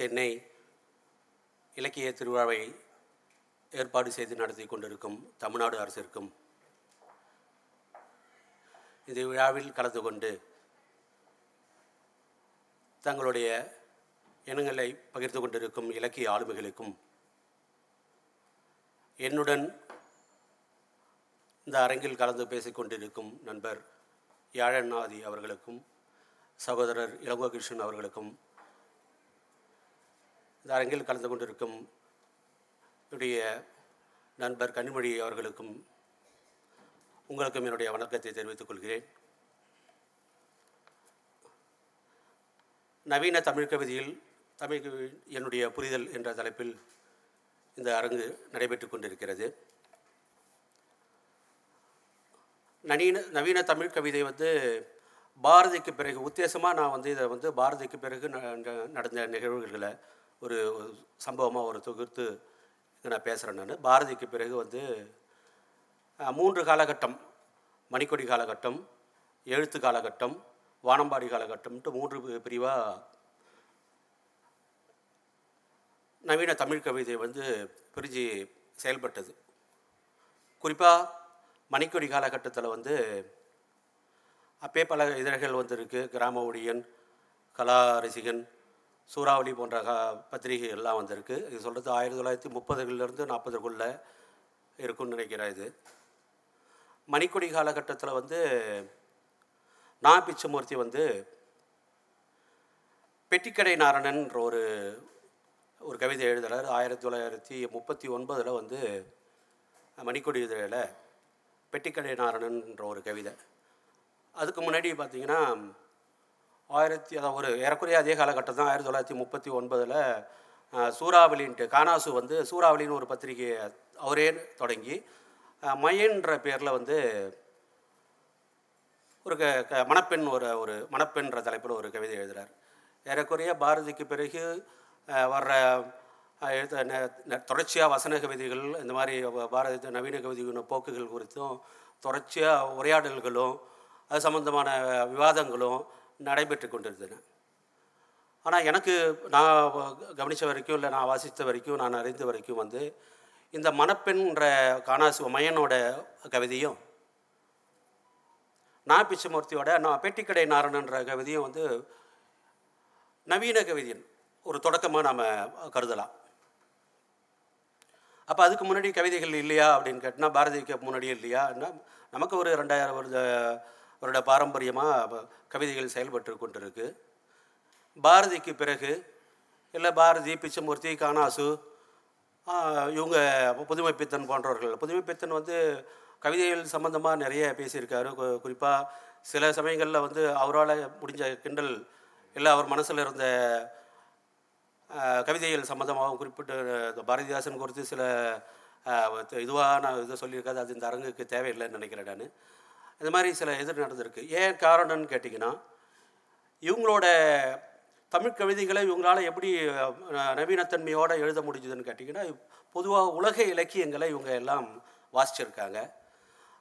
சென்னை இலக்கிய திருவிழாவை ஏற்பாடு செய்து நடத்தி கொண்டிருக்கும் தமிழ்நாடு அரசிற்கும் இந்த விழாவில் கலந்து கொண்டு தங்களுடைய எண்ணங்களை பகிர்ந்து கொண்டிருக்கும் இலக்கிய ஆளுமைகளுக்கும் என்னுடன் இந்த அரங்கில் கலந்து பேசிக் கொண்டிருக்கும் நண்பர் யாழநாதி அவர்களுக்கும் சகோதரர் இளங்கோகிருஷ்ணன் அவர்களுக்கும் இந்த அரங்கில் கலந்து கொண்டிருக்கும் என்னுடைய நண்பர் கனிமொழி அவர்களுக்கும் உங்களுக்கும் என்னுடைய வணக்கத்தை தெரிவித்துக் கொள்கிறேன். நவீன தமிழ் கவிதையில் தமிழ் கவி- என்னுடைய புரிதல் என்ற தலைப்பில் இந்த அரங்கு நடைபெற்று கொண்டிருக்கிறது. நவீன நவீன தமிழ் கவிதை வந்து பாரதிக்கு பிறகு உத்தேசமாக நான் வந்து இதை வந்து பாரதிக்கு பிறகு ந- ந- நடந்த நிகழ்வுகளை ஒரு சம்பவமாக ஒரு தொகுத்து நான் பேசுகிறேன் நான். பாரதிக்கு பிறகு வந்து மூன்று காலகட்டம் மணிக்கொடி காலகட்டம் எழுத்து காலகட்டம் வானம்பாடி காலகட்டம்ட்டு மூன்று பிரிவாக நவீன தமிழ் கவிதை வந்து பிரிஞ்சு செயல்பட்டது. குறிப்பாக மணிக்கொடி காலகட்டத்தில் வந்து அப்பே பல இதழ்கள் வந்திருக்கு. கிராம ஒடியன் கலா ரசிகன் சூறாவளி போன்ற க பத்திரிகை எல்லாம் வந்திருக்கு. இது சொல்கிறது ஆயிரத்தி தொள்ளாயிரத்தி முப்பதுகளிலிருந்து நாற்பதுக்குள்ளே இருக்கும்னு நினைக்கிறேன் இது. மணிக்கொடி காலகட்டத்தில் வந்து நான் பிச்சமூர்த்தி வந்து பெட்டிக்கடை நாரணன்ற ஒரு ஒரு கவிதை எழுதுறார். ஆயிரத்தி தொள்ளாயிரத்தி முப்பத்தி ஒன்பதில் வந்து மணிக்கொடி இதழில் பெட்டிக்கடை நாரணன்ற ஒரு கவிதை. அதுக்கு முன்னாடி பார்த்தீங்கன்னா ஆயிரத்தி அதாவது ஒரு ஏறக்குறைய அதே காலகட்டம் தான் ஆயிரத்தி தொள்ளாயிரத்தி முப்பத்தி ஒன்பதில் சூறாவளின்ட்டு கானாசு வந்து சூறாவளின்னு ஒரு பத்திரிகையை அவரே தொடங்கி அஹ், மயன்ற பேரில் வந்து ஒரு க க மணப்பெண் ஒரு ஒரு மணப்பெண்ன்ற தலைப்பில் ஒரு கவிதை எழுதுகிறார் ஏறக்குறைய பாரதிக்கு பிறகு வர்ற எழுத்த தொடர்ச்சியாக வசன கவிதைகள் இந்த மாதிரி வ- பாரதி நவீன கவிதைகளின் போக்குகள் குறித்தும் தொடர்ச்சியாக உரையாடல்களும் அது சம்பந்தமான விவாதங்களும் நடைபெற்று கொண்டிருந்தன. ஆனால் எனக்கு நான் கவனித்த வரைக்கும் இல்லை நான் வாசித்த வரைக்கும் நான் அறிந்த வரைக்கும் வந்து இந்த மணப்பெண்ன்ற காணாசு மையனோட கவிதையும் நான் பிச்சமூர்த்தியோட நான் பெட்டிக்கடை நாரணன்ற கவிதையும் வந்து நவீன கவிதையின் ஒரு தொடக்கமாக நாம் கருதலாம். அப்போ அதுக்கு முன்னாடி கவிதைகள் இல்லையா அப்படின்னு கேட்டினா பாரதிக்கு முன்னாடியே இல்லையான்னா நமக்கு ஒரு ரெண்டாயிரம் வருது அவரோட பாரம்பரியமாக கவிதைகள் செயல்பட்டு கொண்டிருக்கு. பாரதிக்கு பிறகு இல்லை பாரதி பிச்சமூர்த்தி காணாசு இவங்க புதுமை பித்தன் போன்றவர்கள். புதுமைப்பித்தன் வந்து கவிதைகள் சம்மந்தமாக நிறைய பேசியிருக்காரு. குறிப்பாக சில சமயங்களில் வந்து அவரால் முடிஞ்ச கிண்டல் இல்லை அவர் மனசில் இருந்த கவிதைகள் சம்மந்தமாகவும் குறிப்பிட்டு பாரதிதாசன் குறித்து சில இதுவாக நான் இதை சொல்லியிருக்காது அது இந்த அரங்குக்கு தேவையில்லைன்னு நினைக்கிறேன் நான். இந்த மாதிரி சில எதிர் நடந்திருக்கு. ஏன் காரணம்னு கேட்டிங்கன்னா இவங்களோட தமிழ் கவிதைகளை இவங்களால் எப்படி நவீனத்தன்மையோடு எழுத முடிஞ்சதுன்னு கேட்டிங்கன்னா பொதுவாக உலக இலக்கியங்களை இவங்க எல்லாம் வாசிச்சிருக்காங்க.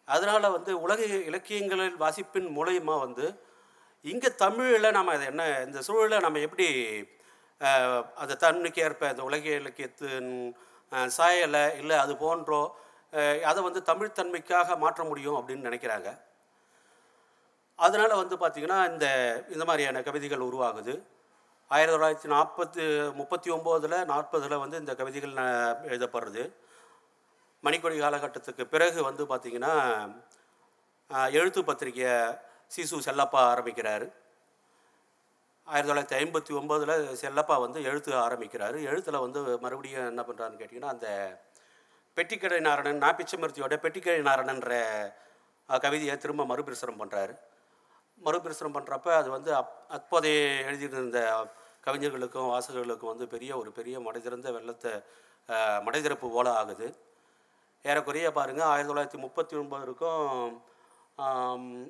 அதனால் வந்து உலக இலக்கியங்களில் வாசிப்பின் மூலயமா வந்து இங்கே தமிழில் நம்ம அதை என்ன இந்த சூழலை நம்ம எப்படி அந்த தன்மைக்கு ஏற்ப அந்த உலக இலக்கியத்தின் சாயலை இல்லை அது போன்றோ அதை வந்து தமிழ்த்தன்மைக்காக மாற்ற முடியும் அப்படின்னு நினைக்கிறாங்க. அதனால் வந்து பார்த்திங்கன்னா இந்த இந்த மாதிரியான கவிதைகள் உருவாகுது. ஆயிரத்தி தொள்ளாயிரத்தி நாற்பத்து முப்பத்தி ஒம்போதில் நாற்பதில் வந்து இந்த கவிதைகள் ந- எழுதப்படுறது. மணிக்கொடி காலகட்டத்துக்கு பிறகு வந்து பார்த்திங்கன்னா எழுத்து பத்திரிகையை சிசு செல்லப்பா ஆரம்பிக்கிறார். ஆயிரத்தி தொள்ளாயிரத்தி ஐம்பத்தி ஒம்போதில் செல்லப்பா வந்து எழுத்து ஆரம்பிக்கிறார். எழுத்தில் வந்து மறுபடியும் என்ன பண்ணுறாருன்னு கேட்டிங்கன்னா அந்த பெட்டிக்கடை நாரணன் நான் பிச்சமூர்த்தியோட பெட்டிக்கடை நாரணன்ற கவிதையை திரும்ப மறுபிரசுரம் பண்ணுறாரு மறுபிரசுரம் பண்ணுறப்ப அது வந்து அப் அப்போதைய எழுதியிருந்த கவிஞர்களுக்கும் வாசகர்களுக்கும் வந்து பெரிய ஒரு பெரிய மடைதிறந்த வெள்ளத்தை மடைதிறப்பு போல ஆகுது. ஏறக்குறைய பாருங்கள் ஆயிரத்தி தொள்ளாயிரத்தி முப்பத்தி ஒன்பதுக்கும்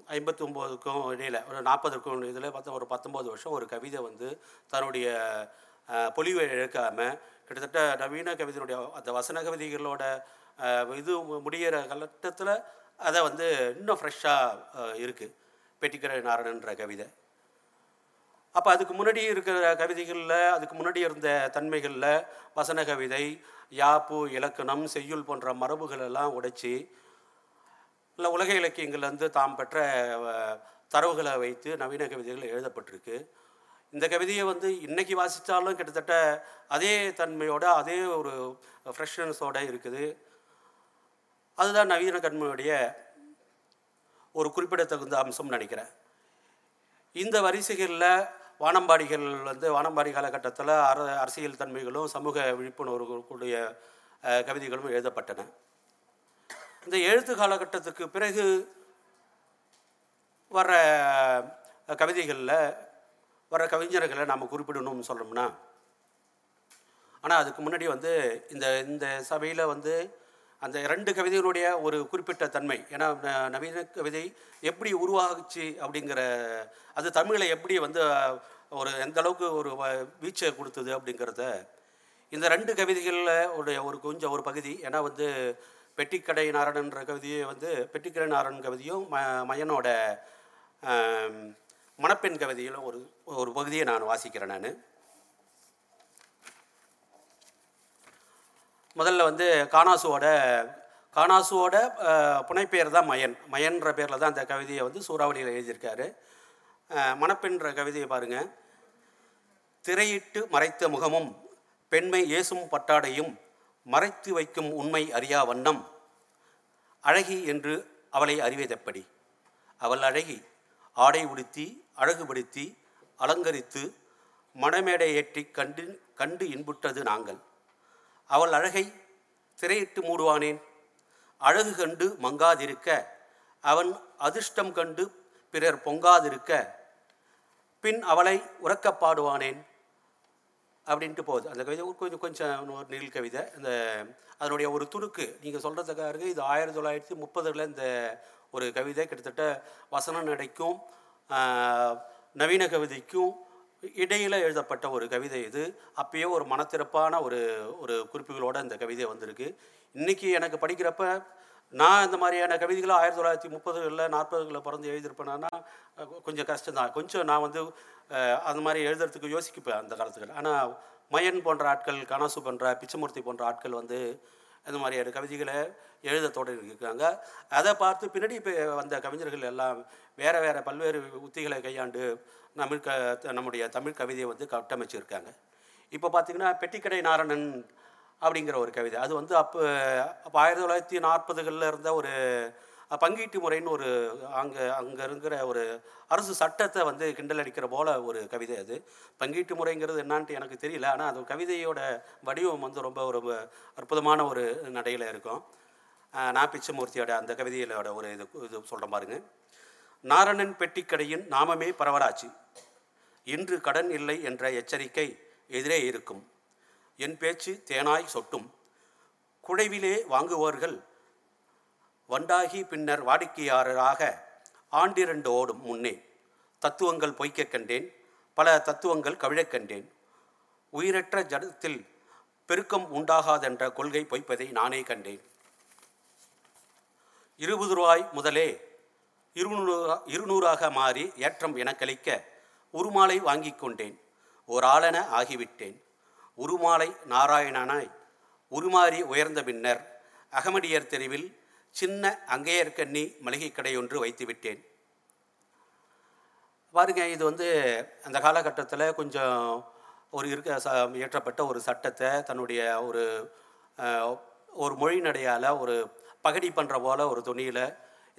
ஐம்பத்தி ஒம்போதுக்கும் இடையில் ஒரு நாற்பதுக்கும் இதில் பார்த்தா ஒரு பத்தொம்போது வருஷம் ஒரு கவிதை வந்து தன்னுடைய பொலிவை இழக்காமல் கிட்டத்தட்ட நவீன கவிதையினுடைய அந்த வசன கவிதைகளோட இது முடிகிற கட்டத்தில் அதை வந்து இன்னும் ஃப்ரெஷ்ஷாக இருக்குது பெட்டிக்கிற நாரணன்ற கவிதை. அப்போ அதுக்கு முன்னாடி இருக்கிற கவிதைகளில் அதுக்கு முன்னாடி இருந்த தன்மைகளில் வசன கவிதை யாப்பு இலக்கணம் செய்யுள் போன்ற மரபுகள் எல்லாம் உடைச்சி இல்லை உலக இலக்கியங்கள்லேருந்து தாம் பெற்ற தரவுகளை வைத்து நவீன கவிதைகள் எழுதப்பட்டிருக்கு. இந்த கவிதையை வந்து இன்றைக்கி வாசித்தாலும் கிட்டத்தட்ட அதே தன்மையோட அதே ஒரு ஃப்ரெஷ்னஸோடு இருக்குது. அதுதான் நவீன கண்மையுடைய ஒரு குறிப்பிடத்தகுந்த அம்சம்னு நினைக்கிறேன். இந்த வரிசைகளில் வானம்பாடிகள் வந்து வானம்பாடி காலகட்டத்தில் அர அரசியல் தன்மைகளும் சமூக விழிப்புணர்வு கூடிய கவிதைகளும் எழுதப்பட்டன. இந்த எழுத்து காலகட்டத்துக்கு பிறகு வர கவிதைகளில் வர கவிஞர்களை நாம் குறிப்பிடணும்னு சொல்லணும்னா ஆனால் அதுக்கு முன்னாடி வந்து இந்த இந்த சபையில் வந்து அந்த ரெண்டு கவிதைகளுடைய ஒரு குறிப்பிட்ட தன்மை. ஏன்னா நவீன கவிதை எப்படி உருவாகுச்சு அப்படிங்கிற அது தமிழை எப்படி வந்து ஒரு எந்த அளவுக்கு ஒரு வ- வீச்சை கொடுத்தது அப்படிங்கிறத இந்த ரெண்டு கவிதைகளில் உடைய ஒரு கொஞ்சம் ஒரு பகுதி ஏன்னா வந்து பெட்டிக்கடை நாரணன்ற கவிதையை வந்து பெட்டிக்கடை நாரணன் கவிதையும் ம மயனோட மணப்பெண் கவிதையிலும் ஒரு ஒரு பகுதியை நான் வாசிக்கிறேன் நான். முதல்ல வந்து காணாசுவோட காணாசுவோட புனைப்பெயர் தான் மயன். மயன்ற பேரில் தான் அந்த கவிதையை வந்து சூறாவளியில் எழுதியிருக்காரு. மணப்பெண்ற கவிதையை பாருங்கள் திரையிட்டு மறைத்த முகமும் பெண்மை ஏசும் பட்டாடையும் மறைத்து வைக்கும் உண்மை அறியா வண்ணம் அழகி என்று அவளை அறிவதெப்படி? அவள் அழகி ஆடை உடுத்தி அழகுபடுத்தி அலங்கரித்து மணமேடை ஏற்றி கண்டு கண்டு இன்புற்றது நாங்கள். அவள் அழகை திரையிட்டு மூடுவானேன்? அழகு கண்டு மங்காதிருக்க அவன் அதிர்ஷ்டம் கண்டு பிறர் பொங்காதிருக்க பின் அவளை உறக்கப்பாடுவானேன் அப்படின்ட்டு போகுது. அந்த கவிதை கொஞ்சம் கொஞ்சம் ஒரு நீள் கவிதை. அந்த அதனுடைய ஒரு துணுக்கு நீங்கள் சொல்கிறதுக்காக இது ஆயிரத்தி தொள்ளாயிரத்தி முப்பதில் இந்த ஒரு கவிதை. கிட்டத்தட்ட வசன நடைக்கும் நவீன கவிதைக்கும் இடையில் எழுதப்பட்ட ஒரு கவிதை இது. அப்பயே ஒரு மனத்திறப்பான ஒரு ஒரு குறிப்புகளோட இந்த கவிதை வந்திருக்கு. இன்றைக்கி எனக்கு படிக்கிறப்ப நான் இந்த மாதிரியான கவிதைகளை ஆயிரத்தி தொள்ளாயிரத்தி முப்பதுகளில் நாற்பதுகளில் பிறந்து எழுதியிருப்பேனா கொஞ்சம் கஷ்டம்தான். கொஞ்சம் நான் வந்து அந்த மாதிரி எழுதுறதுக்கு யோசிக்கப்பேன் அந்த காலத்துக்கு ஆனால் மயன் போன்ற ஆட்கள் கனசு போன்ற பிச்சமூர்த்தி போன்ற ஆட்கள் வந்து இந்த மாதிரியான கவிதைகளை எழுத தொடங்கியிருக்காங்க அதை பார்த்து பின்னாடி இப்போ வந்த கவிஞர்கள் எல்லாம் வேறு வேறு பல்வேறு உத்திகளை கையாண்டு தமிழ் க நம்முடைய தமிழ் கவிதையை வந்து கட்டமைச்சிருக்காங்க. இப்போ பார்த்திங்கன்னா பெட்டிக்கடை நாரணன் அப்படிங்கிற ஒரு கவிதை. அது வந்து அப்போ அப்போ ஆயிரத்தி தொள்ளாயிரத்தி நாற்பதுகளில் இருந்த ஒரு பங்கீட்டு முறைன்னு ஒரு அங்கே அங்கே இருக்கிற ஒரு அரசு சட்டத்தை வந்து கிண்டல் அடிக்கிற போல ஒரு கவிதை அது. பங்கீட்டு முறைங்கிறது என்னான்ட்டு எனக்கு தெரியல. ஆனால் அது கவிதையோட வடிவம் வந்து ரொம்ப ஒரு அற்புதமான ஒரு நடையில் இருக்கும். நான் நா. பிச்சமூர்த்தியோட அந்த கவிதையிலோட ஒரு இது இது சொல்கிறேன் பாருங்க. நாரணன் பெட்டிக்கடையின் நாமமே பரவலாச்சு. இன்று கடன் இல்லை என்ற எச்சரிக்கை எதிரே இருக்கும். என் பேச்சு தேனாய் சொட்டும். குழைவிலே வாங்குவோர்கள் வண்டாகி பின்னர் வாடிக்கையாளராக ஆண்டிரண்டு ஓடும் முன்னே தத்துவங்கள் பொய்க்கக் கண்டேன். பல தத்துவங்கள் கவிழக் கண்டேன். உயிரற்ற ஜடத்தில் பெருக்கம் உண்டாகாதென்ற கொள்கை பொய்ப்பதை நானே கண்டேன். இருபது ரூபாய் முதலே இருநூறு இருநூறாக மாறி ஏற்றம் எனக்களிக்க உருமாலை வாங்கிக் கொண்டேன். ஓர் ஆகிவிட்டேன். உருமாலை நாராயணனாய் உருமாறி உயர்ந்த பின்னர் அகமடியர் தெருவில் சின்ன அங்கேயர்கண்ணி மளிகை ஒன்று வைத்து விட்டேன். பாருங்க இது வந்து அந்த காலகட்டத்தில் கொஞ்சம் ஒரு இருக்க ச இயற்றப்பட்ட ஒரு சட்டத்தை தன்னுடைய ஒரு ஒரு மொழி நடையால் ஒரு பகடி பண்ணுற போல ஒரு துணியில்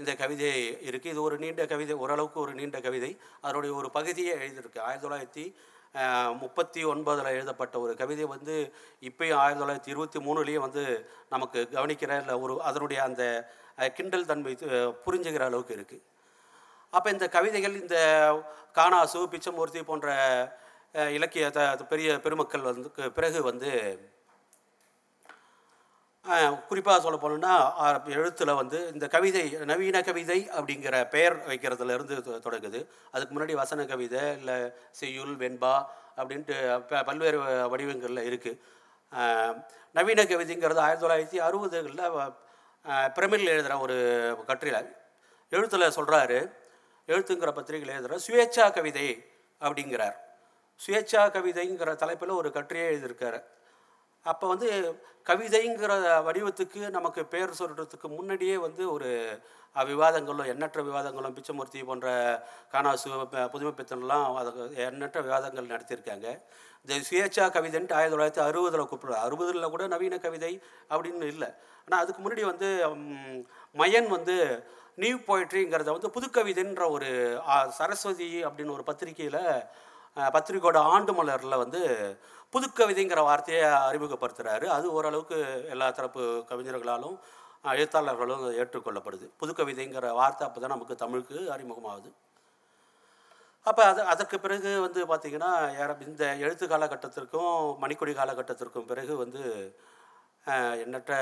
இந்த கவிதை இருக்குது இது ஒரு நீண்ட கவிதை ஓரளவுக்கு ஒரு நீண்ட கவிதை. அதனுடைய ஒரு பகுதியை எழுதியிருக்கு. ஆயிரத்தி தொள்ளாயிரத்தி முப்பத்தி ஒன்பதில் எழுதப்பட்ட ஒரு கவிதை வந்து இப்பயும் ஆயிரத்தி தொள்ளாயிரத்தி இருபத்தி மூணுலேயும் வந்து நமக்கு கவனிக்கிற இல்லை ஒரு அதனுடைய அந்த கிண்டல் தன்மை புரிஞ்சுக்கிற அளவுக்கு இருக்குது அப்போ இந்த கவிதைகள் இந்த காணாசு பிச்சமூர்த்தி போன்ற இலக்கிய த பெரிய பெருமக்கள் வந்து பிறகு வந்து குறிப்பாக சொல்ல போனோம்னா எழுத்தில் வந்து இந்த கவிதை நவீன கவிதை அப்படிங்கிற பெயர் வைக்கிறதுல இருந்து தொ- தொடங்குது. அதுக்கு முன்னாடி வசன கவிதை இல்லை செய்யுள் வெண்பா அப்படின்ட்டு பல்வேறு வடிவங்களில் இருக்குது நவீன கவிதைங்கிறது ஆயிரத்தி தொள்ளாயிரத்தி அறுபதுகளில் பிரமிழில் எழுதுகிற ஒரு கட்டுரையில் எழுத்தில் சொல்கிறாரு எழுத்துங்கிற பத்திரிகையில் எழுதுகிற சுயேட்சா கவிதை அப்படிங்கிறார். சுயேட்சா கவிதைங்கிற தலைப்பில் ஒரு கட்டுரையை எழுதியிருக்காரு. அப்போ வந்து கவிதைங்கிற வடிவத்துக்கு நமக்கு பேர் சொல்கிறதுக்கு முன்னாடியே வந்து ஒரு விவாதங்களும் எண்ணற்ற விவாதங்களும் பிச்சமூர்த்தி போன்ற காணாசு புதுமை பித்தன்லாம் அதுக்கு எண்ணற்ற விவாதங்கள் நடத்தியிருக்காங்க. இந்த சுயேட்சா கவிதைன்ட்டு ஆயிரத்தி தொள்ளாயிரத்தி அறுபதில் கூப்பிடுறாரு அறுபதில் கூட நவீன கவிதை அப்படின்னு இல்லை. ஆனால் அதுக்கு முன்னாடி வந்து மயன் வந்து நியூ போய்ட்ரிங்கிறத வந்து புதுக்கவிதைன்ற ஒரு சரஸ்வதி அப்படின்னு ஒரு பத்திரிக்கையில் பத்திரிகையோட ஆண்டு மலரில் வந்து புதுக்கவிதைங்கிற வார்த்தையை அறிமுகப்படுத்துகிறாரு அது ஓரளவுக்கு எல்லா தரப்பு கவிஞர்களாலும் எழுத்தாளர்களும் ஏற்றுக்கொள்ளப்படுது. புதுக்கவிதைங்கிற வார்த்தை அப்போ தான் நமக்கு தமிழுக்கு அறிமுகமாகுது. அப்போ அது அதற்கு பிறகு வந்து பார்த்திங்கன்னா ஏற இந்த எழுத்து காலகட்டத்திற்கும் மணிக்கொடி காலகட்டத்திற்கும் பிறகு வந்து எண்ணற்ற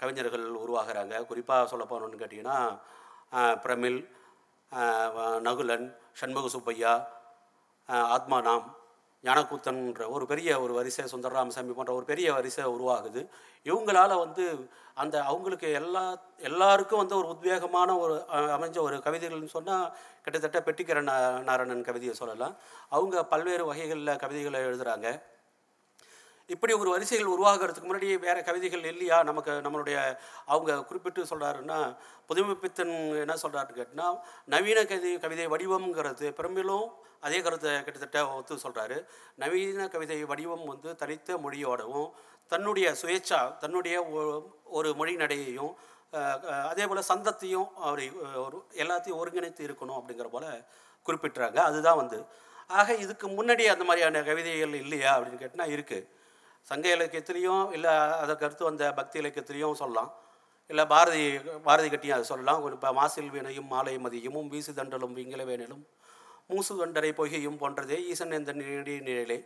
கவிஞர்கள் உருவாகிறாங்க. குறிப்பாக சொல்ல போனோன்னு கேட்டிங்கன்னா பிரமிழ் நகுலன் சண்முக சுப்பையா ஆத்மா நாம் ஞானக்கூத்தன்ற ஒரு பெரிய ஒரு வரிசை சுந்தர ராமசாமி போன்ற ஒரு பெரிய வரிசை உருவாகுது. இவங்களால வந்து அந்த அவங்களுக்கு எல்லா எல்லாருக்கும் வந்து ஒரு உத்வேகமான ஒரு அமைஞ்ச ஒரு கவிதைகள்னு சொன்னால் கிட்டத்தட்ட பெட்டிக்கர நாராயணன் கவிதையை சொல்லலாம். அவங்க பல்வேறு வகைகளில் கவிதைகளை எழுதுகிறாங்க இப்படி ஒரு வரிசைகள் உருவாகிறதுக்கு முன்னாடி வேறு கவிதைகள் இல்லையா? நமக்கு நம்மளுடைய அவங்க குறிப்பிட்டு சொல்கிறாருன்னா புதுமைப்பித்தன் என்ன சொல்கிறாருன்னு கேட்டினா நவீன கவிதை கவிதை வடிவம்ங்கிறது பெரும்பிலும் அதே கருத்தை கிட்டத்தட்ட ஒத்து சொல்கிறாரு நவீன கவிதை வடிவம் வந்து தனித்த மொழியோடவும் தன்னுடைய சுயேட்சா தன்னுடைய ஒரு மொழி நடையையும் அதே போல் சந்தத்தையும் அவர் ஒரு எல்லாத்தையும் ஒருங்கிணைத்து இருக்கணும் அப்படிங்கிற போல குறிப்பிட்டுறாங்க. அதுதான் வந்து. ஆக இதுக்கு முன்னாடி அந்த மாதிரியான கவிதைகள் இல்லையா அப்படின்னு கேட்டால் இருக்குது சங்க இலக்கியத்திலையும் இல்லை அதற்கு அடுத்து வந்த பக்தி இலக்கியத்திலையும் சொல்லலாம். இல்லை பாரதி பாரதி கட்டியும் அதை சொல்லலாம். இப்போ மாசில் வீணையும் மாலை மதியமும் வீசு தண்டலும் விங்கில வேணலும் மூசு தண்டரை பொய்கையும் போன்றதே ஈசன் எந்த நிழலே.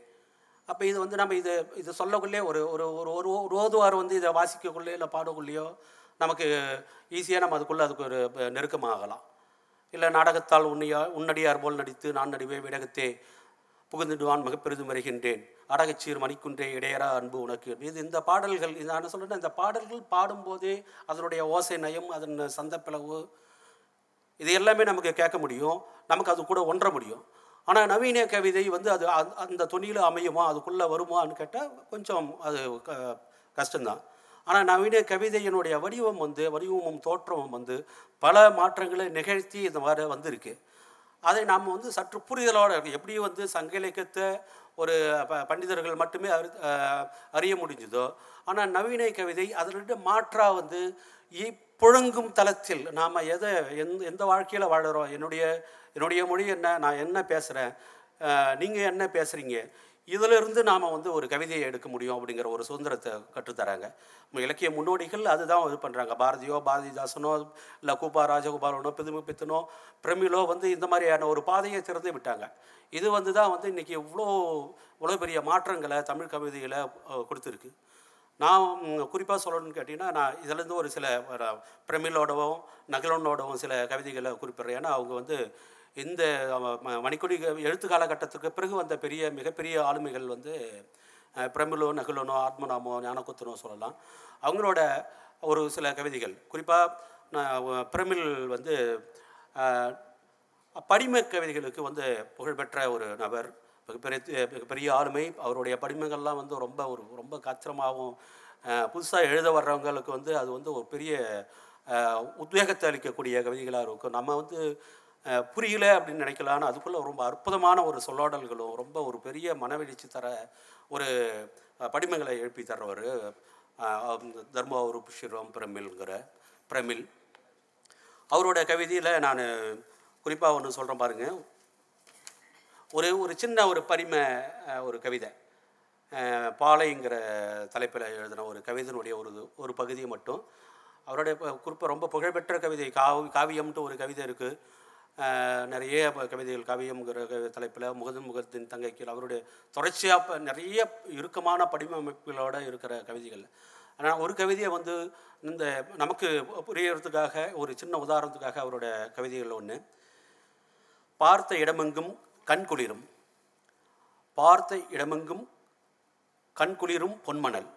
அப்போ இது வந்து நம்ம இது இது சொல்லக்குள்ளே ஒரு ஒரு ஒரு ஒரு ஒரு ஓதுவார் வந்து இதை வாசிக்கக்குள்ளே இல்லை பாடக்குள்ளேயோ நமக்கு ஈஸியாக நம்ம அதுக்குள்ளே அதுக்கு ஒரு நெருக்கமாகலாம். இல்லை நாடகத்தால் உன்னையா உன்னடியார் போல் நடித்து நான் நடிவே விடகத்தே புகுந்துடுவான் மிகப்பெரிதும் வருகின்றேன். அடகச்சீர் மணிக்குன்றே இடையரா அன்பு உனக்கு. இது இந்த பாடல்கள் இது நான் சொல்கிறேன் இந்த பாடல்கள் பாடும்போதே அதனுடைய ஓசை நயம் அதன் சந்தப்பிளவு இது எல்லாமே நமக்கு கேட்க முடியும். நமக்கு அது கூட ஒன்ற முடியும். ஆனால் நவீன கவிதை வந்து அது அந்த- அந்த துணியில் அமையுமா அதுக்குள்ளே வருமான்னு கேட்டால் கொஞ்சம் அது க கஷ்டம்தான். ஆனால் நவீன கவிதையினுடைய வடிவம் வந்து வடிவமும் தோற்றமும் வந்து பல மாற்றங்களை நிகழ்த்தி இந்த மாதிரி வந்திருக்கு. அதை நாம் வந்து சற்று புரிதலோடு இருக்கும் எப்படி வந்து சங்க இலக்கியத்தை ஒரு ப பண்டிதர்கள் மட்டுமே அறி அறிய முடிஞ்சதோ ஆனால் நவீன கவிதை அதனுடைய மாற்றாக வந்து இ- புழங்கும் தளத்தில் நாம் எதை எந் எந்த வாழ்க்கையில் வாழ்கிறோம் என்னுடைய என்னுடைய மொழி என்ன நான் என்ன பேசுகிறேன் நீங்கள் என்ன பேசுகிறீங்க இதிலிருந்து நாம் வந்து ஒரு கவிதையை எடுக்க முடியும் அப்படிங்கிற ஒரு சுதந்திரத்தை கற்றுத்தராங்க. இலக்கிய முன்னோடிகள் அதுதான் இது பண்ணுறாங்க பாரதியோ பாரதிதாசனோ இல்லை கூப்பா ராஜகோபாலனோ பிதுமு பித்தனோ பிரமிழோ வந்து இந்த மாதிரியான ஒரு பாதையை திறந்து விட்டாங்க. இது வந்து தான் வந்து இன்றைக்கி இவ்வளோ இவ்வளோ பெரிய மாற்றங்களை தமிழ் கவிதைகளை கொடுத்துருக்கு. நான் குறிப்பாக சொல்லணும்னு கேட்டிங்கன்னா நான் இதுலேருந்து ஒரு சில ஒரு பிரமிழோடவும் நகலனோடவும் சில கவிதைகளை குறிப்பிட்றேன். ஏன்னா அவங்க வந்து இந்த ம- மணிக்கொடி க- எழுத்து காலகட்டத்துக்கு பிறகு வந்த பெரிய மிகப்பெரிய ஆளுமைகள் வந்து பிரமிலோ பிரமிழோ நகுலனோ ஆத்மநாமோ ஞானகுத்தனோ சொல்லலாம். அவங்களோட ஒரு சில கவிதைகள். குறிப்பாக நான் பிரமிழ் வந்து படிம கவிதைகளுக்கு வந்து புகழ்பெற்ற ஒரு நபர். மிகப்பெரிய மிகப்பெரிய ஆளுமை. அவருடைய படிமங்கள்லாம் வந்து ரொம்ப ஒரு ரொம்ப காத்திரமாகவும் புதுசாக எழுத வர்றவங்களுக்கு வந்து அது வந்து ஒரு பெரிய உத்வேகத்தை அளிக்கக்கூடிய கவிதைகளாக இருக்கும். நம்ம வந்து புரியல அப்படின்னு நினைக்கலான்னு அதுக்குள்ளே ரொம்ப அற்புதமான ஒரு சொல்லாடல்களும் ரொம்ப ஒரு பெரிய மனவெளிச்சி தர ஒரு படிமங்களை எழுப்பி தர்றவர் தர்மபுரி புஷிரம் பிரமிழ்ங்கிற பிரமிழ் அவரோட கவிதையில் நான் குறிப்பாக ஒன்று சொல்கிறேன் பாருங்கள் ஒரு ஒரு சின்ன ஒரு பரிம ஒரு கவிதை. பாலைங்கிற தலைப்பில் எழுதின ஒரு கவிதையினுடைய ஒரு ஒரு பகுதியை மட்டும். அவருடைய குறிப்பாக ரொம்ப புகழ்பெற்ற கவிதை காவி காவியம்ன்ட்டு ஒரு கவிதை இருக்குது நிறைய கவிதைகள் காவியம்ங்கிற தலைப்பில் முகதன் முகத்தின் தங்கைக்கு அவருடைய தொடர்ச்சியாக நிறைய இறுக்கமான படிவமைப்புகளோடு இருக்கிற கவிதைகள். ஆனால் ஒரு கவிதையை வந்து இந்த நமக்கு புரியறதுக்காக ஒரு சின்ன உதாரணத்துக்காக அவரோட கவிதைகள் ஒன்று பார்த்த இடமெங்கும் கண் குளிரும். பார்த்த இடமெங்கும் கண் குளிரும் பொன்மணல்.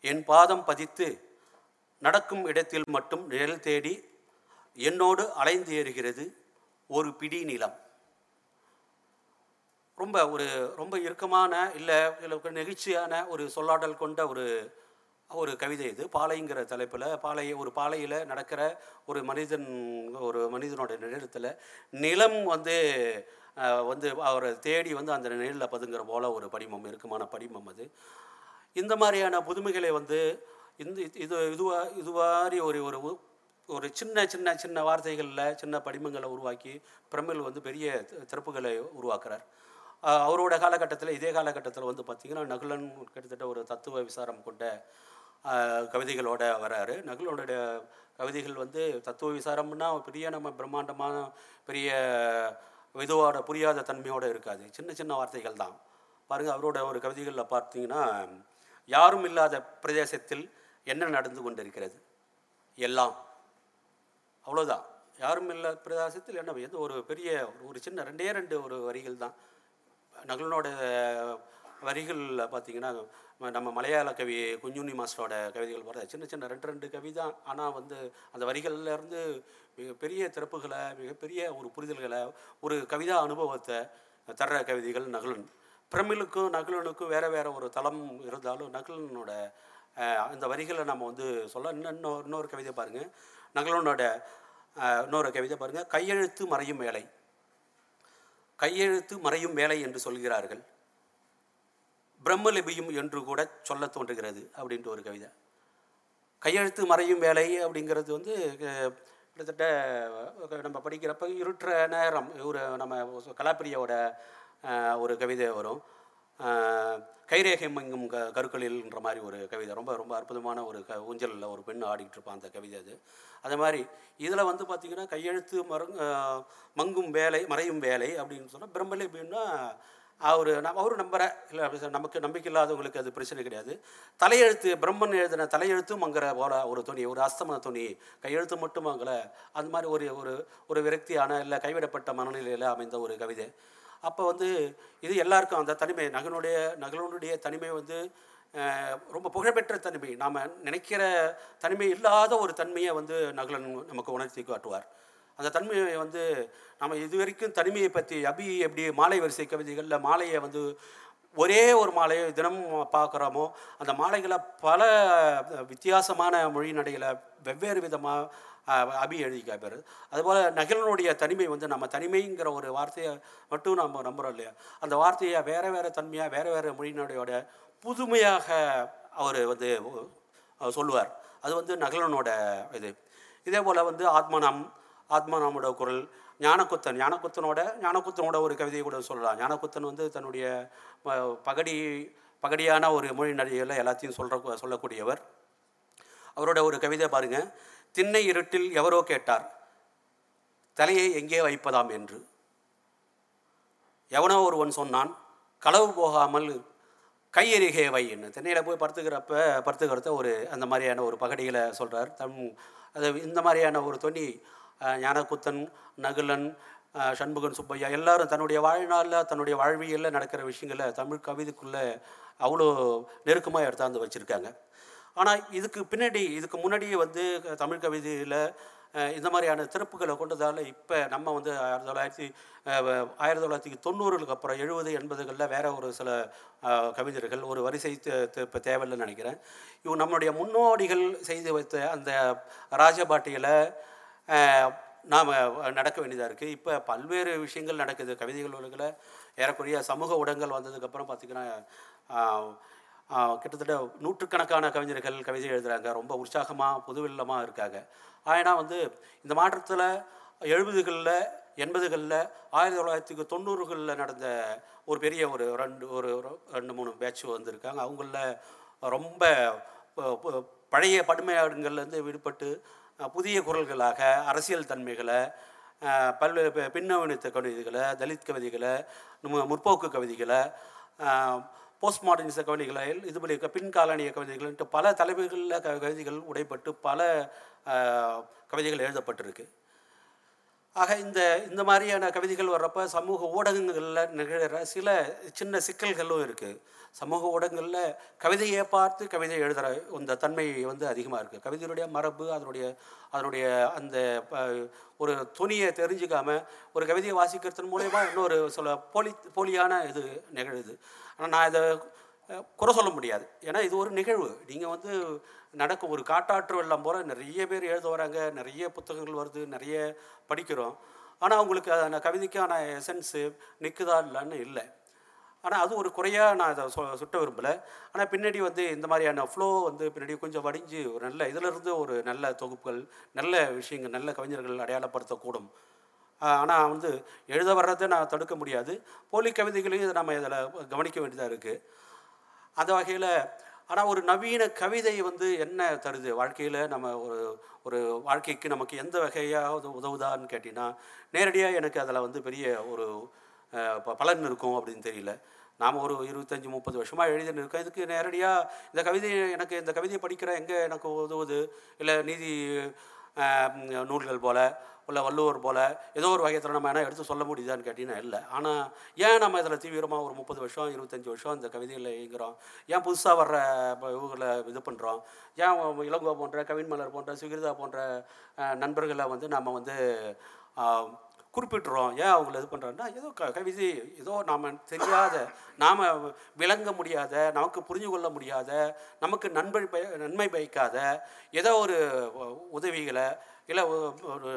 என் பாதம் பதித்து நடக்கும் இடத்தில் மட்டும் நிழல் தேடி என்னோடு அலைந்து ஏறுகிறது. ஒரு பிடி நிலம் ரொம்ப ஒரு ரொம்ப இறுக்கமான இல்லை இல்லை நெகிழ்ச்சியான ஒரு சொல்லாடல் கொண்ட ஒரு ஒரு கவிதை இது. பாலைங்கிற தலைப்பில் பாலை ஒரு பாலையில் நடக்கிற ஒரு மனிதன் ஒரு மனிதனோட நிழலத்தில் நிலம் வந்து வந்து அவரை தேடி வந்து அந்த நிழலில் பதுங்குற போல ஒரு படிமம் இறுக்கமான படிமம் அது. இந்த மாதிரியான புதுமைகளை வந்து இந்த இது இதுவா இதுவாரி ஒரு ஒரு ஒரு சின்ன சின்ன சின்ன வார்த்தைகளில் சின்ன படிமங்களை உருவாக்கி பிரமிழ் வந்து பெரிய சிறப்புகளை திறப்புகளை உருவாக்குறார் அவரோட காலகட்டத்தில் இதே காலகட்டத்தில் வந்து பார்த்திங்கன்னா நகுலன் கிட்டத்தட்ட ஒரு தத்துவ விசாரம் கொண்ட கவிதைகளோடு கவிதைகளோட வராரு. நகுலனுடைய கவிதைகள் வந்து தத்துவ விசாரம்னா பெரிய நம்ம பிரம்மாண்டமான பெரிய இதுவோட புரியாத தன்மையோடு இருக்காது. சின்ன சின்ன வார்த்தைகள் தான். பாருங்கள் அவரோட ஒரு கவிதைகளில் பார்த்தீங்கன்னா யாரும் இல்லாத பிரதேசத்தில் என்ன நடந்து கொண்டிருக்கிறது? எல்லாம். அவ்வளோதான் யாரும் இல்லை பிரதாசத்தில் என்ன எந்த ஒரு பெரிய ஒரு- ஒரு சின்ன ரெண்டே ரெண்டு ஒரு வரிகள் தான். நகலனோட வரிகளில் பார்த்தீங்கன்னா நம்ம மலையாள கவி குஞ்சுனி மாஸ்டரோட கவிதைகள் வர சின்ன சின்ன ரெண்டு ரெண்டு கவி தான். ஆனால் வந்து அந்த வரிகள்லேருந்து மிகப்பெரிய திறப்புகளை மிகப்பெரிய ஒரு புரிதல்களை ஒரு கவிதா அனுபவத்தை தர்ற கவிதைகள் நகுலன். பிரமிழுக்கும் நகுலனுக்கும் வேறு வேறு ஒரு தளம் இருந்தாலும் நகுலனோட அந்த வரிகளை நம்ம வந்து சொல்ல இன்னும் இன்னொரு இன்னொரு கவிதை பாருங்கள் நகுலனோட இன்னொரு கவிதை பாருங்கள் கையெழுத்து மறையும் வேலை. கையெழுத்து மறையும் வேலை என்று சொல்கிறார்கள். பிரம்மலிபியும் என்று கூட சொல்ல தோன்றுகிறது அப்படின்ட்டு ஒரு கவிதை. கையெழுத்து மறையும் வேலை அப்படிங்கிறது வந்து கிட்டத்தட்ட நம்ம படிக்கிறப்ப இருட்டுற நேரம் ஒரு நம்ம கலாப்பிரியோட ஒரு கவிதை வரும். கைரேகை மங்கும் க கருக்களில்ன்ற மாதிரி ஒரு கவிதை. ரொம்ப ரொம்ப அற்புதமான ஒரு க ஊஞ்சலில் ஒரு பெண் ஆடிக்கிட்டு இருப்பான் அந்த கவிதை அது. அது மாதிரி இதில் வந்து பார்த்திங்கன்னா கையெழுத்து மறங் மங்கும் வேலை மறையும் வேலை அப்படின்னு சொன்னால் பிரம்மலிபின்னா அவர் நம் அவர் நம்புகிற இல்லை நமக்கு நம்பிக்கை இல்லாதவங்களுக்கு அது பிரச்சனை கிடையாது. தலையெழுத்து பிரம்மன் எழுதின தலையெழுத்தும் மங்கிற போல ஒரு துணி ஒரு அஸ்தமன துணி கையெழுத்து மட்டும் மங்கல அந்த மாதிரி ஒரு ஒரு ஒரு விரக்தியான இல்லை கைவிடப்பட்ட மனநிலையில் அமைந்த ஒரு கவிதை. அப்போ வந்து இது எல்லாருக்கும் அந்த தனிமை நகனுடைய நகலனுடைய தனிமை வந்து ரொம்ப புகழ்பெற்ற தனிமை. நாம் நினைக்கிற தனிமை இல்லாத ஒரு தன்மையை வந்து நகலன் நமக்கு உணர்த்தி காட்டுவார். அந்த தன்மையை வந்து நம்ம இது வரைக்கும் தனிமையை பற்றி அபி எப்படி மாலை வரிசை கவிதைகளில் மாலையை வந்து ஒரே ஒரு மாலையை தினமும் பார்க்குறோமோ அந்த மாலைகளை பல வித்தியாசமான மொழி நடையில் வெவ்வேறு விதமாக அபி எழுதி காப்பார் அதுபோல் நகலனுடைய தனிமை வந்து நம்ம தனிமைங்கிற ஒரு வார்த்தையை மட்டும் நம்ம நம்புகிறோம் இல்லையா? அந்த வார்த்தையை வேறு வேறு தன்மையாக வேறு வேறு மொழியினுடையோட புதுமையாக அவர் வந்து சொல்லுவார். அது வந்து நகலனோட இது. இதே போல் வந்து ஆத்மநாம் ஆத்மநாமோட குரல் ஞானக்குத்தன். ஞானக்குத்தனோட ஞானக்குத்தனோட ஒரு கவிதையை கூட சொல்லலாம். ஞானக்குத்தன் வந்து தன்னுடைய பகடி பகடியான ஒரு மொழி நடிகையில் எல்லாத்தையும் சொல்கிற சொல்லக்கூடியவர். அவரோட ஒரு கவிதை பாருங்கள் திண்ணை இருட்டில் எவரோ கேட்டார் தலையை எங்கே வைப்பதாம் என்று. எவனோ ஒருவன் சொன்னான் களவு போகாமல் கையெறிகே வை என்று. தென்னையில் போய் படுத்துக்கிறப்ப படுத்துக்கிறத ஒரு அந்த மாதிரியான ஒரு பகடிகளை சொல்கிறார் தம் அது இந்த மாதிரியான ஒரு தொனி ஞானகுத்தன் நகுலன் சண்முகன் சுப்பையா எல்லாரும் தன்னுடைய வாழ்நாளில் தன்னுடைய வாழ்வியலில் நடக்கிற விஷயங்களை தமிழ் கவிதைக்குள்ளே அவ்வளோ நெருக்கமாக எடுத்தாந்து வச்சுருக்காங்க. ஆனால் இதுக்கு பின்னாடி இதுக்கு முன்னாடியே வந்து தமிழ் கவிதையில் இந்த மாதிரியான திறப்புகளை கொண்டதால் இப்போ நம்ம வந்து ஆயிரத்தி தொள்ளாயிரத்தி ஆயிரத்தி தொள்ளாயிரத்தி தொண்ணூறுகளுக்கு அப்புறம் எழுபது எண்பதுகளில் வேறு ஒரு சில கவிஞர்கள் ஒரு வரிசை இப்போ தேவையில்லைன்னு நினைக்கிறேன். இவங்க நம்மளுடைய முன்னோடிகள் செய்து வைத்த அந்த ராஜபாட்டியில் நாம் நடக்க வேண்டியதாக இருக்குது இப்போ பல்வேறு விஷயங்கள் நடக்குது. கவிதைகள் உலகில் ஏறக்குறைய சமூக ஊடகங்கள் வந்ததுக்கப்புறம் பார்த்திங்கன்னா கிட்டத்தட்ட நூற்றுக்கணக்கான கவிஞர்கள் கவிதை எழுதுகிறாங்க ரொம்ப உற்சாகமாக புதுவில்லமாக இருக்காங்க. ஆனால் வந்து இந்த மாற்றத்தில் எழுபதுகளில் எண்பதுகளில் ஆயிரத்தி தொள்ளாயிரத்தி தொண்ணூறுகளில் நடந்த ஒரு பெரிய ஒரு ரெண்டு ஒரு ரெண்டு மூணு பேட்ச் வந்திருக்காங்க. அவங்களில் ரொம்ப பழைய படுமையாடுங்கள்லேருந்து விடுபட்டு புதிய குரல்களாக அரசியல் தன்மைகளை பல்வேறு பின்னவனித்த கவிதைகளை தலித் கவிதைகளை முற்போக்கு கவிதைகளை போஸ்ட் மாடர்னிச கவிதைகளை இதுபடி க- பின்காலனிய கவிதைகள்ன்ட்டு பல தலைமைகளில் க கவிதைகள் உடைப்பட்டு பல கவிதைகள் எழுதப்பட்டிருக்கு. ஆக இந்த இந்த மாதிரியான கவிதைகள் வர்றப்ப சமூக ஊடகங்களில் நிகழ்கிற சில சின்ன சிக்கல்களும் இருக்குது சமூக ஊடகங்களில் கவிதையை பார்த்து கவிதை எழுதுகிற இந்த தன்மை வந்து அதிகமாக இருக்குது கவிதையுடைய மரபு அதனுடைய அதனுடைய அந்த ஒரு துணியை தெரிஞ்சுக்காமல் ஒரு கவிதையை வாசிக்கிறதன் மூலயமா இன்னொரு சில போலி போலியான இது நிகழுது. ஆனால் நான் இதை குறை சொல்ல முடியாது. ஏன்னா இது ஒரு நிகழ்வு. நீங்கள் வந்து நடக்கும் ஒரு காட்டாற்று வெள்ளம் போல் நிறைய பேர் எழுத வராங்க நிறைய புத்தகங்கள் வருது நிறைய படிக்கிறோம். ஆனால் அவங்களுக்கு அந்த கவிதைக்கான எசன்ஸு நிற்குதா இல்லைன்னு இல்லை. ஆனால் அது ஒரு குறையாக நான் அதை சொ சுட்ட விரும்பலை. ஆனால் பின்னாடி வந்து இந்த மாதிரியான ஃப்ளோ வந்து பின்னாடி கொஞ்சம் வடிஞ்சு ஒரு நல்ல இதிலிருந்து ஒரு நல்ல தொகுப்புகள் நல்ல விஷயங்கள் நல்ல கவிஞர்கள் அடையாளப்படுத்தக்கூடும். ஆனால் வந்து எழுத வர்றதை நான் தடுக்க முடியாது. போலி கவிதைகளையும் இதை நம்ம இதில் கவனிக்க வேண்டியதாக இருக்குது அந்த வகையில் ஆனால் ஒரு நவீன கவிதை வந்து என்ன தருது? வாழ்க்கையில் நம்ம ஒரு ஒரு வாழ்க்கைக்கு நமக்கு எந்த வகையாக உதவுதான்னு கேட்டிங்கன்னா நேரடியாக எனக்கு அதில் வந்து பெரிய ஒரு ப- பலன் இருக்கும் அப்படின்னு தெரியல. நாம் ஒரு இருபத்தஞ்சி முப்பது வருஷமாக எழுதின்னு இருக்கோம். இதுக்கு நேரடியாக இந்த கவிதை எனக்கு இந்த கவிதையை படிக்கிற எங்கே எனக்கு உதவுது? இல்லை நீதி நூல்கள் போல் இல்லை வள்ளுவர் போல் ஏதோ ஒரு வகையத்தில் நம்ம என்ன எடுத்து சொல்ல முடியுதான்னு கேட்டிங்கன்னா இல்லை. ஆனால் ஏன் நம்ம இதில் தீவிரமாக ஒரு முப்பது வருஷம் இருபத்தஞ்சி வருஷம் இந்த கவிதையில் இயங்குகிறோம் ஏன் புதுசாக வர்ற ப- இவங்களை இது பண்ணுறோம் ஏன் இளங்கோ போன்ற கவின் மலர் போன்ற சுகிருதா போன்ற நண்பர்களை வந்து நம்ம வந்து குறிப்பிட்டுறோம். ஏன் அவங்கள இது பண்ணுறாங்கன்னா ஏதோ க கவிதை ஏதோ நாம் தெரியாத நாம் விளங்க முடியாத நமக்கு புரிஞ்சு கொள்ள முடியாத நமக்கு நண்பர் நன்மை பயக்காத ஏதோ ஒரு உதவிகளை இல்லை ஒரு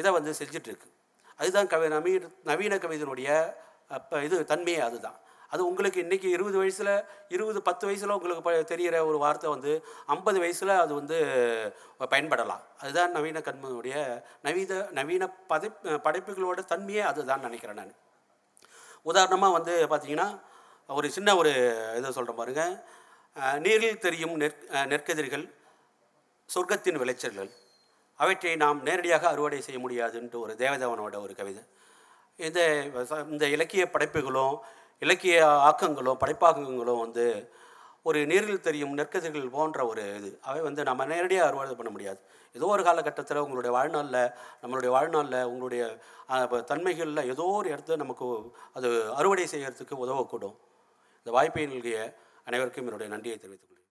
இதை வந்து செஞ்சிட்ருக்கு. அதுதான் கவி நவீன நவீன கவிதையினுடைய அப்போ இது தன்மையே அதுதான். அது உங்களுக்கு இன்றைக்கி இருபது வயசில் இருபது பத்து வயசில் உங்களுக்கு ப தெரிகிற ஒரு வார்த்தை வந்து ஐம்பது வயசில் அது வந்து பயன்படலாம். அதுதான் நவீன கண்மனுடைய நவீன நவீன பதை படைப்புகளோட தன்மையே அதுதான் நினைக்கிறேன் நான். உதாரணமாக வந்து பார்த்தீங்கன்னா ஒரு சின்ன ஒரு இதை சொல்கிறேன் பாருங்க. நீரில் தெரியும் நெற் நெற்கதிர்கள் சொர்க்கத்தின் விளைச்சல்கள். அவற்றை நாம் நேரடியாக அறுவடை செய்ய முடியாதுன்ட்டு ஒரு தேவதேவனோட ஒரு கவிதை. இந்த இந்த இலக்கிய படைப்புகளும் இலக்கிய ஆக்கங்களும் படைப்பாக்கங்களும் வந்து ஒரு நீரில் தெரியும் நெற்கதிர்கள் போன்ற ஒரு இது. அவை வந்து நம்ம நேரடியாக அறுவடை பண்ண முடியாது. ஏதோ ஒரு காலகட்டத்தில் உங்களுடைய வாழ்நாளில் நம்மளுடைய வாழ்நாளில் உங்களுடைய தன்மைகளில் ஏதோ ஒரு இடத்துல நமக்கு அது அறுவடை செய்கிறதுக்கு உதவக்கூடும். இந்த வாய்ப்பை நல்கிய அனைவருக்கும் என்னுடைய நன்றியை தெரிவித்துக் கொள்கிறேன்.